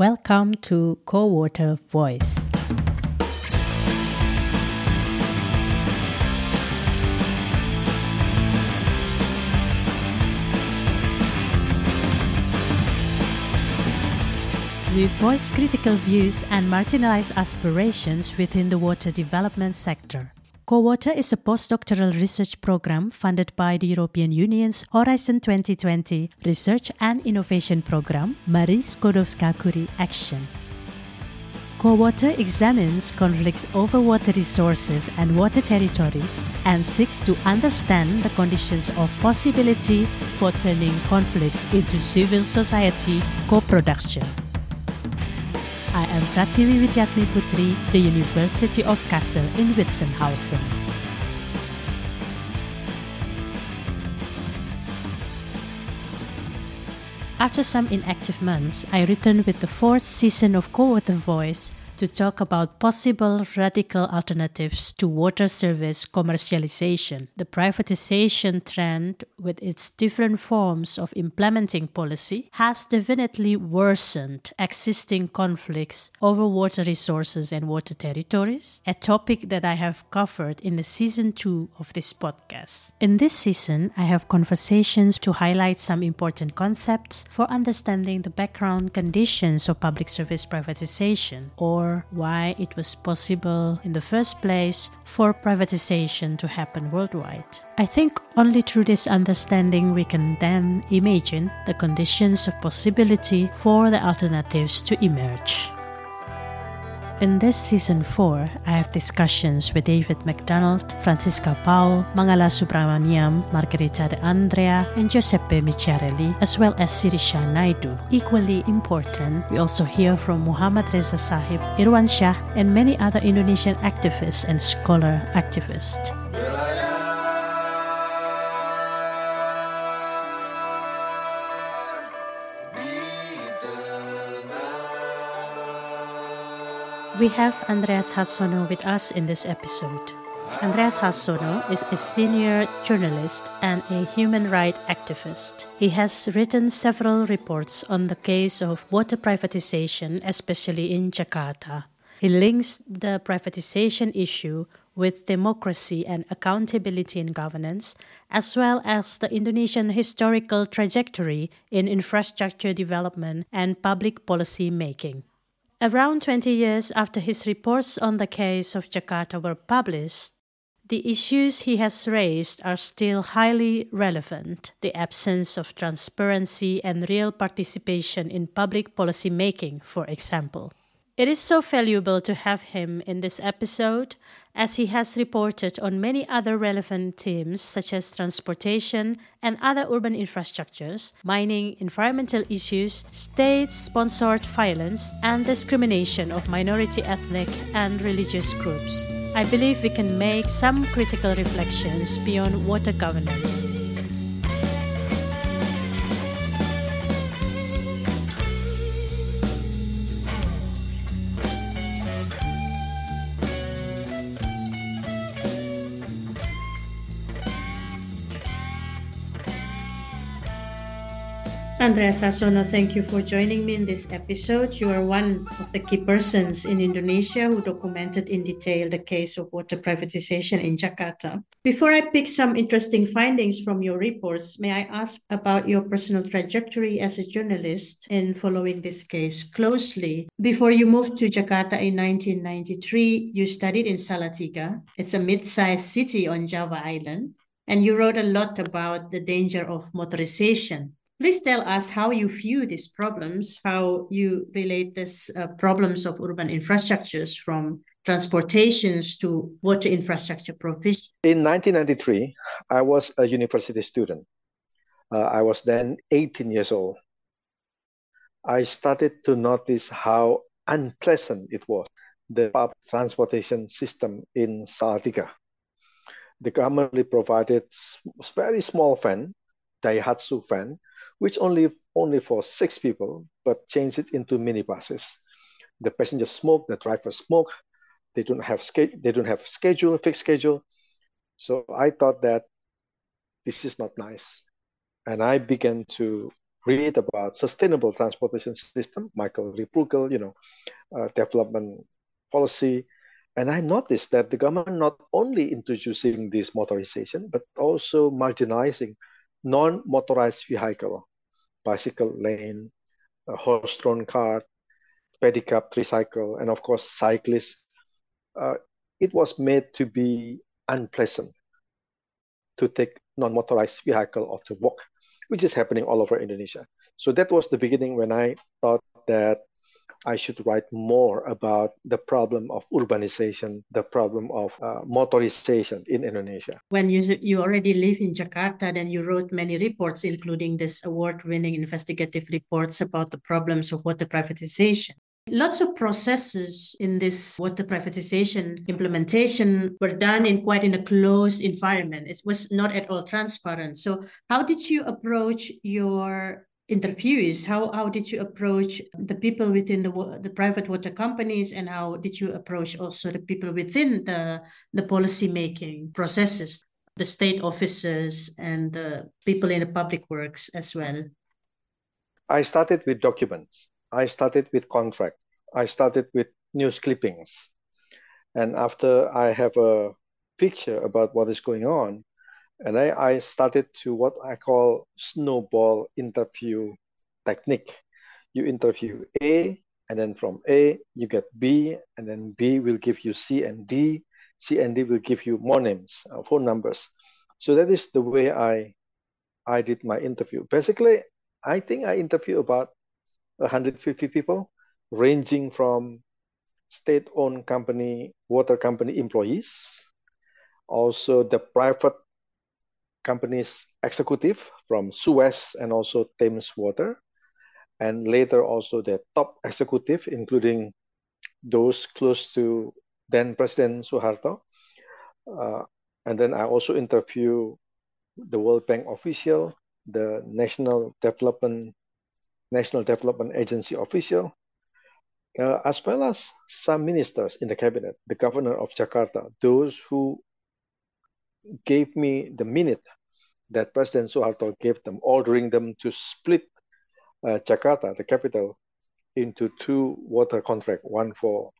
Welcome to Co-Water Voice. We voice critical views and marginalized aspirations within the water development sector. Co-Water is a postdoctoral research program funded by the European Union's Horizon 2020 Research and Innovation Program, Marie Skłodowska-Curie Action. Co-Water examines conflicts over water resources and water territories and seeks to understand the conditions of possibility for turning conflicts into civil society co-production. I am Prathiwi Widyatmi Putri, the University of Kassel in Witzenhausen. After some inactive months, I return with the fourth season of Co-Water Voice to talk about possible radical alternatives to water service commercialization. The privatization trend, with its different forms of implementing policy, has definitely worsened existing conflicts over water resources and water territories, a topic that I have covered in the season 2 of this podcast. In this season, I have conversations to highlight some important concepts for understanding the background conditions of public service privatization or why it was possible in the first place for privatization to happen worldwide. I think only through this understanding we can then imagine the conditions of possibility for the alternatives to emerge. In this season 4, I have discussions with David McDonald, Francisca Paul, Mangala Subramaniam, Margarita de Andrea, and Giuseppe Micciarelli, as well as Sirisha Naidu. Equally important, we also hear from Muhammad Reza Sahib, Irwan Shah, and many other Indonesian activists and scholar activists. We have Andreas Harsono with us in this episode. Andreas Harsono is a senior journalist and a human rights activist. He has written several reports on the case of water privatization, especially in Jakarta. He links the privatization issue with democracy and accountability in governance, as well as the Indonesian historical trajectory in infrastructure development and public policy making. Around 20 years after his reports on the case of Jakarta were published, the issues he has raised are still highly relevant. The absence of transparency and real participation in public policy making, for example. It is so valuable to have him in this episode as he has reported on many other relevant themes such as transportation and other urban infrastructures, mining, environmental issues, state sponsored violence, and discrimination of minority ethnic and religious groups. I believe we can make some critical reflections beyond water governance. Andreas Harsono, thank you for joining me in this episode. You are one of the key persons in Indonesia who documented in detail the case of water privatization in Jakarta. Before I pick some interesting findings from your reports, may I ask about your personal trajectory as a journalist in following this case closely? Before you moved to Jakarta in 1993, you studied in Salatiga. It's a mid-sized city on Java Island. And you wrote a lot about the danger of motorization Please tell us how you view these problems, how you relate these uh, problems of urban infrastructures from transportations to water infrastructure provision. In 1993, I was a university student. Uh, I was then 18 years old. I started to notice how unpleasant it was, the public transportation system in Salatiga. The government provided very small van, Daihatsu van, which only only for six people, but change it into minibuses. The passengers smoke, the drivers smoke. They don't have schedule. They don't have schedule, fixed schedule. So I thought that this is not nice, and I began to read about sustainable transportation system, Michael Replogle, you know, uh, development policy. And I noticed that the government not only introducing this motorization, but also marginalizing non-motorized vehicle, bicycle lane, a horse-drawn cart, pedicab, tricycle, and of course cyclists. Uh, it was made to be unpleasant to take non-motorized vehicle or to walk, which is happening all over Indonesia. So that was the beginning when I thought that I should write more about the problem of urbanization, the problem of uh, motorization in Indonesia. When you you already live in Jakarta, then you wrote many reports, including this award-winning investigative reports about the problems of water privatization. Lots of processes in this water privatization implementation were done in quite in a closed environment. It was not at all transparent. So how did you approach your interviewees? How, how did you approach the people within the, the private water companies and how did you approach also the people within the, the policy making processes, the state officers and the people in the public works as well? I started with documents. I started with contract. I started with news clippings. And after I have a picture about what is going on, and I, I started to what I call snowball interview technique. You interview A, and then from A, you get B, and then B will give you C and D. C and D will give you more names, uh, phone numbers. So that is the way I, I did my interview. Basically, I think I interviewed about 150 people, ranging from state-owned company, water company employees, also the private company's executive from Suez and also Thames Water, and later also the top executive, including those close to then President Suharto. Uh, and then I also interview the World Bank official, the National Development National Development Agency official, uh, as well as some ministers in the cabinet, the governor of Jakarta, those who gave me the minute that President Suharto gave them, ordering them to split uh, Jakarta, the capital, into two water contracts, one for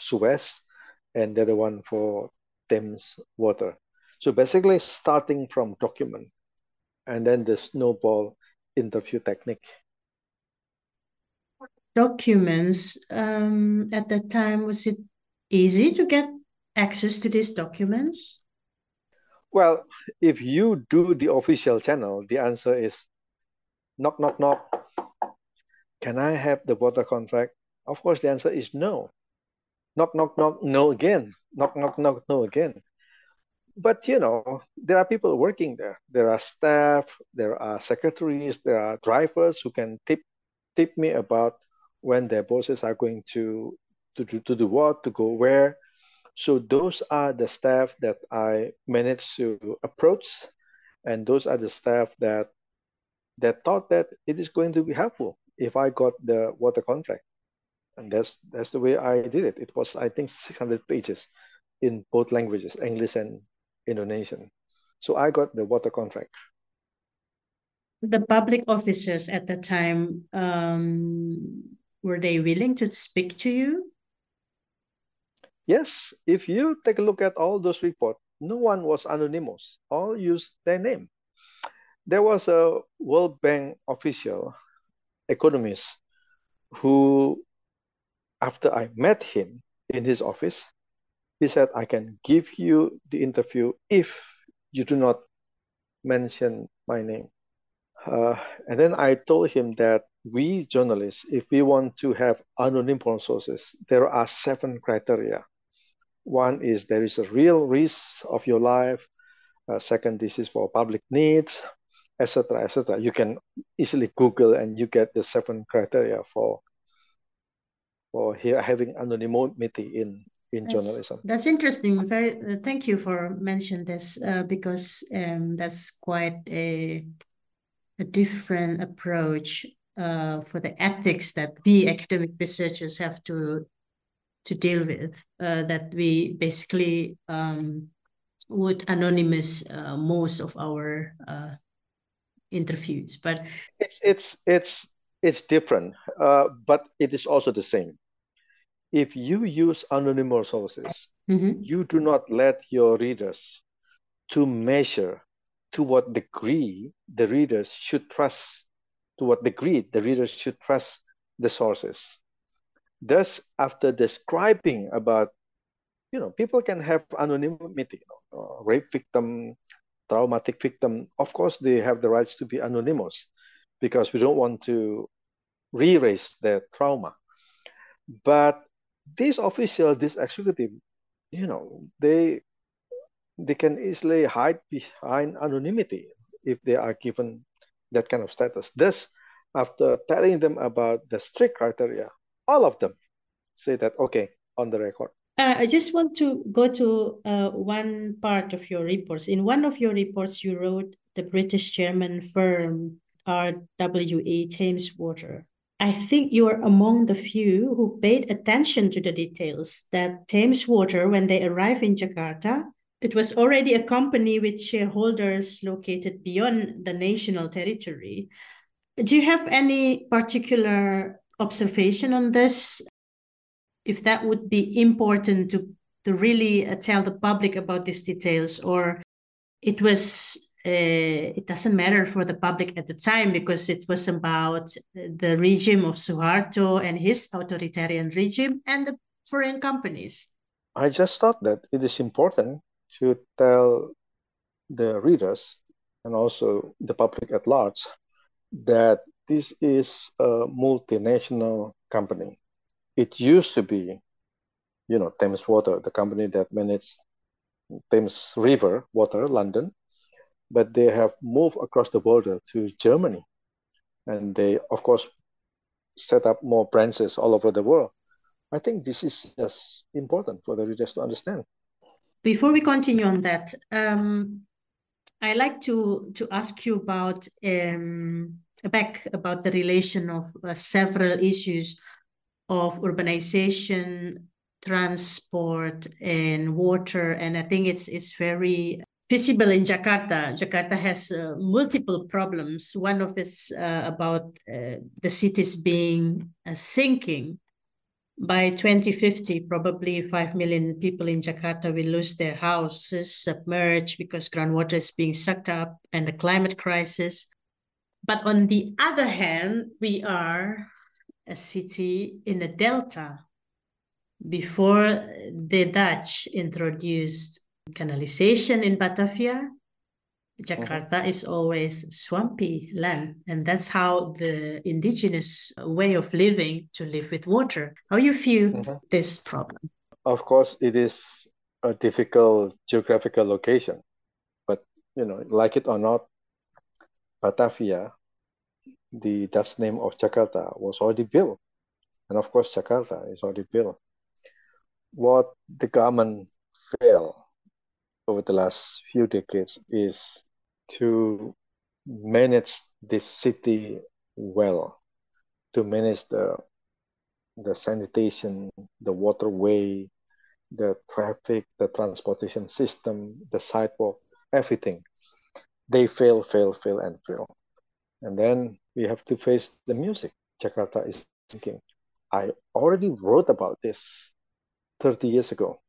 Suez and the other one for Thames Water. So basically starting from document and then the snowball interview technique documents um, at that time was it easy to get access to these documents well if you do the official channel the answer is knock knock knock. Can i have the water contract? Of course the answer is no. Knock knock knock no again. Knock knock knock no again. But you know there are people working there. There are staff there are secretaries there are drivers who can tip tip me about when their bosses are going to to, to, to do what, to go where. So those are the staff that I managed to approach, and those are the staff that that thought that it is going to be helpful if I got the water contract. And that's that's the way I did it. It was I think 600 pages in both languages, English and Indonesian. So I got the water contract. The public officers at the time um, were they willing to speak to you? Yes, if you take a look at all those reports, no one was anonymous. All used their name. There was a World Bank official, economist, who, after I met him in his office, he said, I can give you the interview if you do not mention my name. Uh, and then I told him that we journalists, if we want to have anonymous sources, there are seven criteria. One is there is a real risk of your life. Uh, second, this is for public needs, etc., etc. You can easily Google and you get the seven criteria for for here having anonymity in in that's, journalism. That's interesting. Very uh, thank you for mentioning this uh, because um, that's quite a a different approach uh, for the ethics that we academic researchers have to to deal with. Uh, that we basically um, would anonymous uh, most of our uh, interviews. But it's it's it's, it's different, uh, but it is also the same. If you use anonymous sources, mm-hmm. you do not let your readers to measure to what degree the readers should trust, to what degree the readers should trust the sources. Thus, after describing about, you know, people can have anonymity, you know, uh, rape victim, traumatic victim. Of course, they have the rights to be anonymous because we don't want to re-raise their trauma. But these officials, this executive, you know, they they can easily hide behind anonymity if they are given that kind of status. Thus, after telling them about the strict criteria, all of them say that, okay, on the record. Uh, I just want to go to uh, one part of your reports. In one of your reports, you wrote the British German firm RWE Thames Water. I think you are among the few who paid attention to the details that Thames Water, when they arrive in Jakarta, it was already a company with shareholders located beyond the national territory. Do you have any particular observation on this? If that would be important to, to really uh, tell the public about these details, or it was uh, it doesn't matter for the public at the time because it was about the regime of Suharto and his authoritarian regime and the foreign companies. I just thought that it is important to tell the readers and also the public at large that this is a multinational company. It used to be, you know, Thames Water, the company that manages Thames River Water, London, but they have moved across the border to Germany. And they, of course, set up more branches all over the world. I think this is just important for the readers to understand. Before we continue on that, um, I like to to ask you about um, back about the relation of uh, several issues of urbanization, transport, and water, and I think it's it's very visible in Jakarta. Jakarta has uh, multiple problems. One of is uh, about uh, the cities being uh, sinking by 2050, probably 5 million people in Jakarta will lose their houses, submerged because groundwater is being sucked up and the climate crisis. But on the other hand, we are a city in a delta. Before the Dutch introduced canalization in Batavia, Jakarta mm-hmm. is always swampy land, and that's how the indigenous way of living to live with water. How you feel mm-hmm. this problem? Of course, it is a difficult geographical location, but you know, like it or not, Batavia, the Dutch name of Jakarta, was already built, and of course, Jakarta is already built. What the government failed over the last few decades is to manage this city well, to manage the the sanitation, the waterway, the traffic, the transportation system, the sidewalk, everything. They fail, fail, fail, and fail. And then we have to face the music. Jakarta is thinking, I already wrote about this 30 years ago.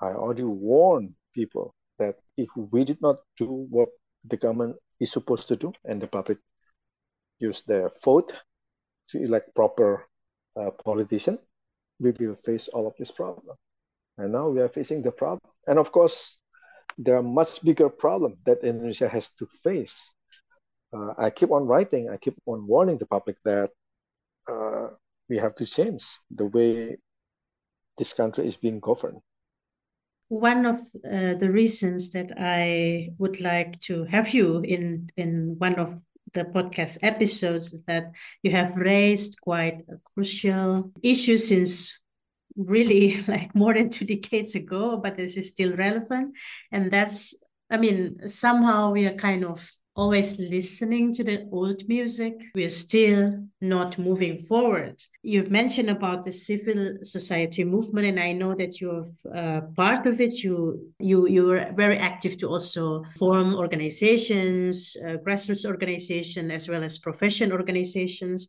I already warned people that if we did not do what the government is supposed to do and the public use their vote to elect proper uh, politician, we will face all of this problem. And now we are facing the problem. And of course, there are much bigger problems that Indonesia has to face. Uh, I keep on writing, I keep on warning the public that uh, we have to change the way this country is being governed one of uh, the reasons that I would like to have you in in one of the podcast episodes is that you have raised quite a crucial issue since really like more than two decades ago, but this is still relevant. And that's, I mean, somehow we are kind of always listening to the old music. We're still not moving forward. You've mentioned about the civil society movement, and I know that you're uh, part of it. You you you were very active to also form organizations, uh, grassroots organizations, as well as profession organizations.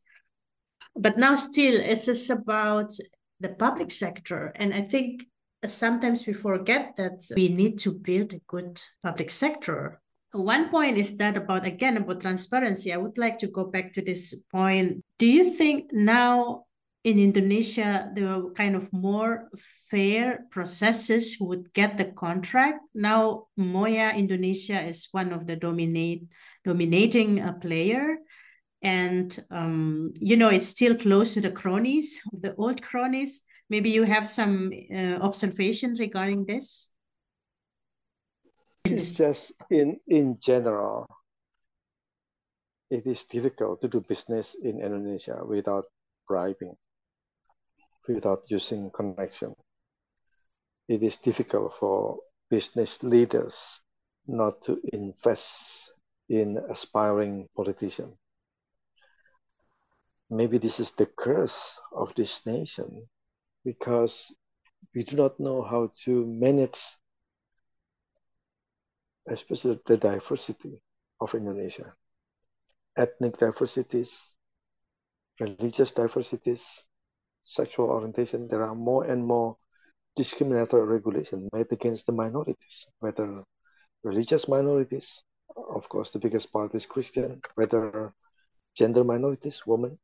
But now, still, it's just about the public sector, and I think sometimes we forget that we need to build a good public sector. One point is that about again about transparency. I would like to go back to this point. Do you think now in indonesia there are kind of more fair processes would get the contract? Now moya indonesia is one of the dominate dominating uh, player and um, you know it's still close to the cronies of the old cronies maybe you have some uh, observation regarding this it's just in in general, it is difficult to do business in Indonesia without bribing, without using connection. It is difficult for business leaders not to invest in aspiring politicians. Maybe this is the curse of this nation because we do not know how to manage especially the diversity of Indonesia, ethnic diversities, religious diversities, sexual orientation. There are more and more discriminatory regulation made against the minorities, whether religious minorities, of course, the biggest part is Christian, whether gender minorities, women,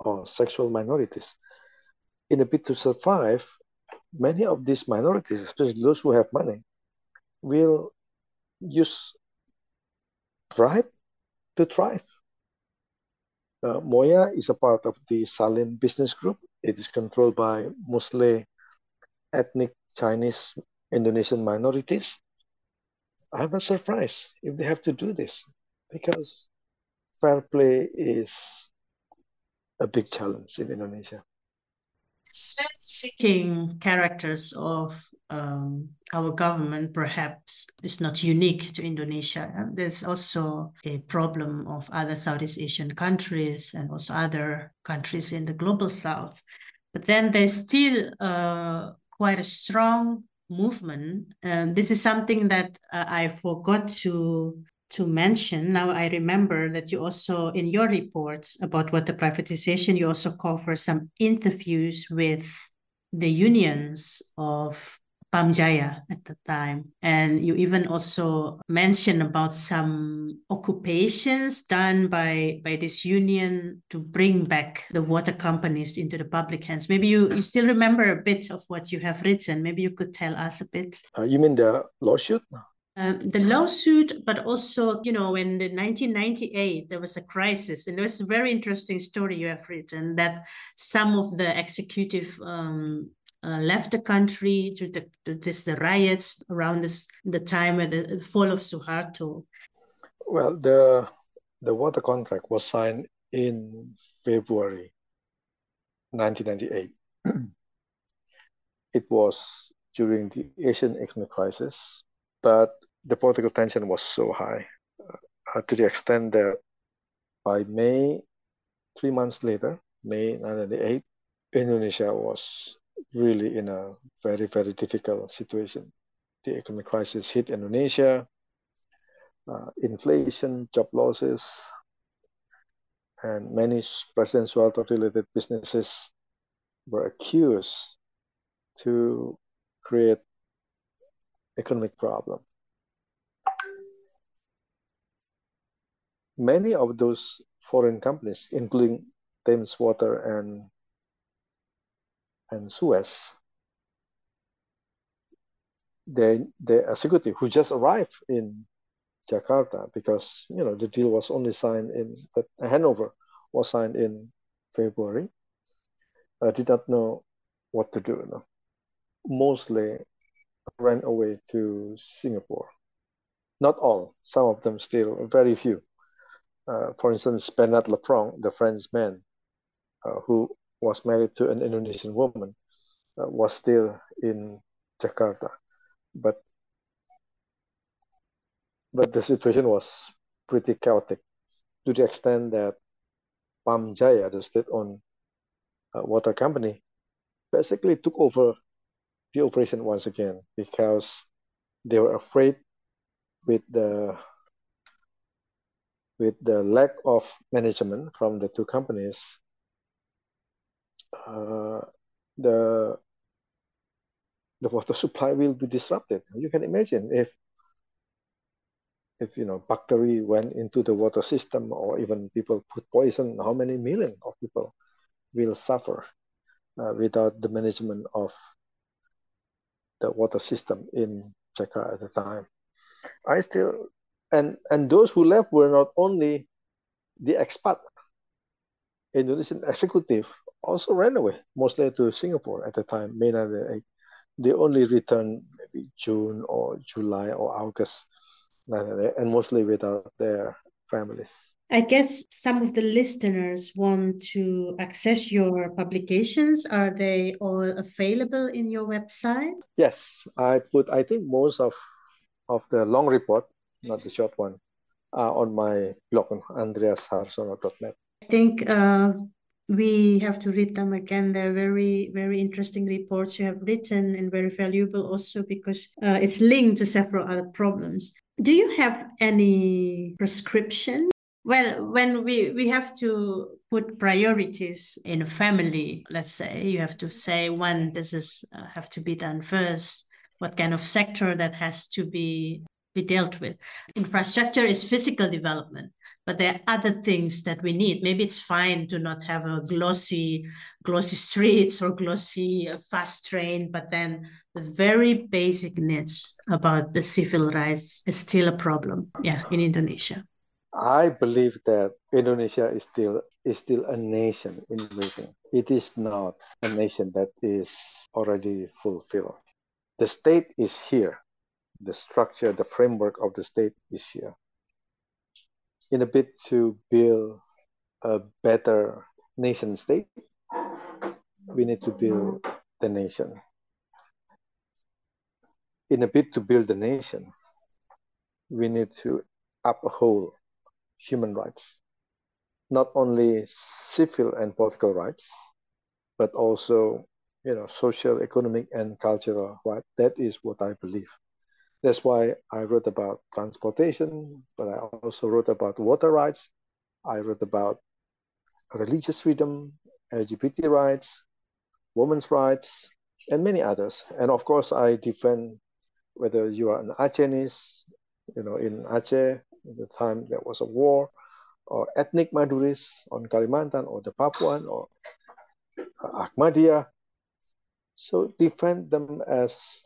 or sexual minorities. In a bid to survive, many of these minorities, especially those who have money, will use tribe to thrive. Uh, Moya is a part of the Salim business group. It is controlled by Muslim ethnic Chinese Indonesian minorities. I'm not surprised if they have to do this because fair play is a big challenge in Indonesia. Seeking characters of um, our government perhaps is not unique to Indonesia. There's also a problem of other Southeast Asian countries and also other countries in the global south. But then there's still uh, quite a strong movement. And this is something that uh, I forgot to to mention. Now I remember that you also in your reports about what the privatization, you also cover some interviews with the unions of Pamjaya at the time. And you even also mentioned about some occupations done by, by this union to bring back the water companies into the public hands. Maybe you, you still remember a bit of what you have written. Maybe you could tell us a bit. Uh, you mean the lawsuit? Um, the lawsuit, but also, you know, in the 1998, there was a crisis, and there was a very interesting story you have written that some of the executive um, uh, left the country due to, to the riots around this the time of the, the fall of Suharto. Well, the the water contract was signed in February 1998. it was during the Asian economic crisis, but the political tension was so high uh, to the extent that by May, three months later, May 1998, Indonesia was really in a very, very difficult situation. The economic crisis hit Indonesia, uh, inflation, job losses, and many President Suharto related businesses were accused to create economic problem. Many of those foreign companies, including Thames Water and and Suez, the the executive who just arrived in Jakarta because you know the deal was only signed in the Hanover was signed in February. Uh, did not know what to do. Know. Mostly ran away to Singapore. Not all, some of them still, very few. Uh, for instance, Bernard Lefranc, the French man uh, who was married to an Indonesian woman, uh, was still in Jakarta. But but the situation was pretty chaotic to the extent that Pam Jaya, the state-owned uh, water company, basically took over the operation once again because they were afraid with the with the lack of management from the two companies, uh, the the water supply will be disrupted. You can imagine if if you know bacteria went into the water system or even people put poison, how many million of people will suffer uh, without the management of the water system in Jakarta at the time. I still and and those who left were not only the expat Indonesian executive also ran away, mostly to Singapore at the time. Mainly they only returned maybe June or July or August, and mostly without their families. I guess some of the listeners want to access your publications. Are they all available in your website? Yes, I put, I think most of, of the long report, not the short one, uh, on my blog on andreasharsono.net. I think uh, we have to read them again. They're very, very interesting reports you have written and very valuable also because uh, it's linked to several other problems. Do you have any prescription? Well, when we, we have to put priorities in a family, let's say, you have to say when this is uh, have to be done first, what kind of sector that has to be be dealt with. Infrastructure is physical development but there are other things that we need. Maybe it's fine to not have a glossy glossy streets or glossy uh, fast train but then the very basic needs about the civil rights is still a problem yeah in indonesia. I believe that indonesia is still is still a nation in waiting it is not a nation that is already fulfilled. The state is here the structure the framework of the state is here in a bid to build a better nation state, we need to build the nation. In a bid to build the nation, we need to uphold human rights, not only civil and political rights, but also you know social, economic, and cultural rights. That is what I believe. That's why I wrote about transportation, but I also wrote about water rights. I wrote about religious freedom, LGBT rights, women's rights, and many others. And of course, I defend whether you are an Acehnese, you know, in Aceh, at the time there was a war, or ethnic Maduris on Kalimantan, or the Papuan, or Ahmadiyya. So defend them as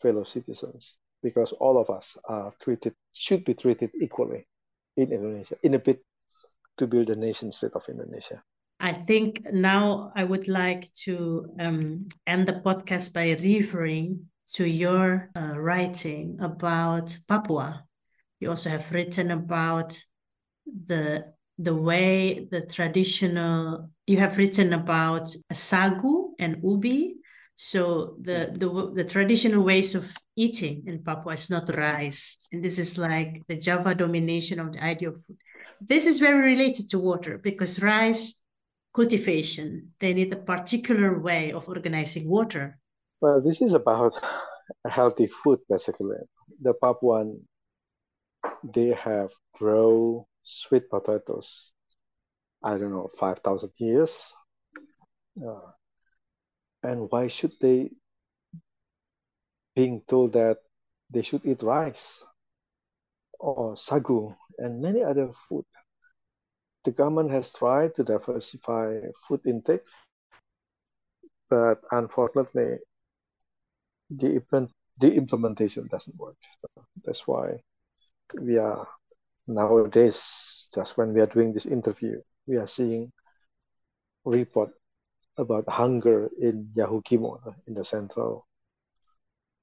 fellow citizens because all of us are treated should be treated equally in Indonesia in a bid to build a nation state of Indonesia. I think now I would like to um, end the podcast by referring to your uh, writing about Papua. You also have written about the the way the traditional you have written about sagu and ubi so the, the the traditional ways of eating in Papua is not rice, and this is like the Java domination of the idea of food. This is very related to water because rice cultivation they need a particular way of organizing water. Well, this is about healthy food basically. The Papuan they have grow sweet potatoes. I don't know five thousand years. Uh, and why should they being told that they should eat rice or sagu and many other food? The government has tried to diversify food intake but unfortunately the, the implementation doesn't work. That's why we are nowadays just when we are doing this interview we are seeing report about hunger in Yahukimo, in the central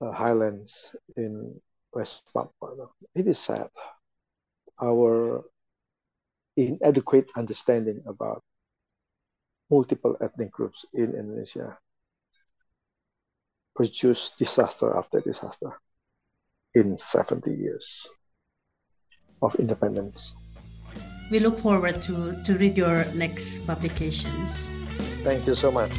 uh, highlands in West Papua. It is sad. Our inadequate understanding about multiple ethnic groups in Indonesia produced disaster after disaster in 70 years. of independence. We look forward to, to read your next publications. Thank you so much.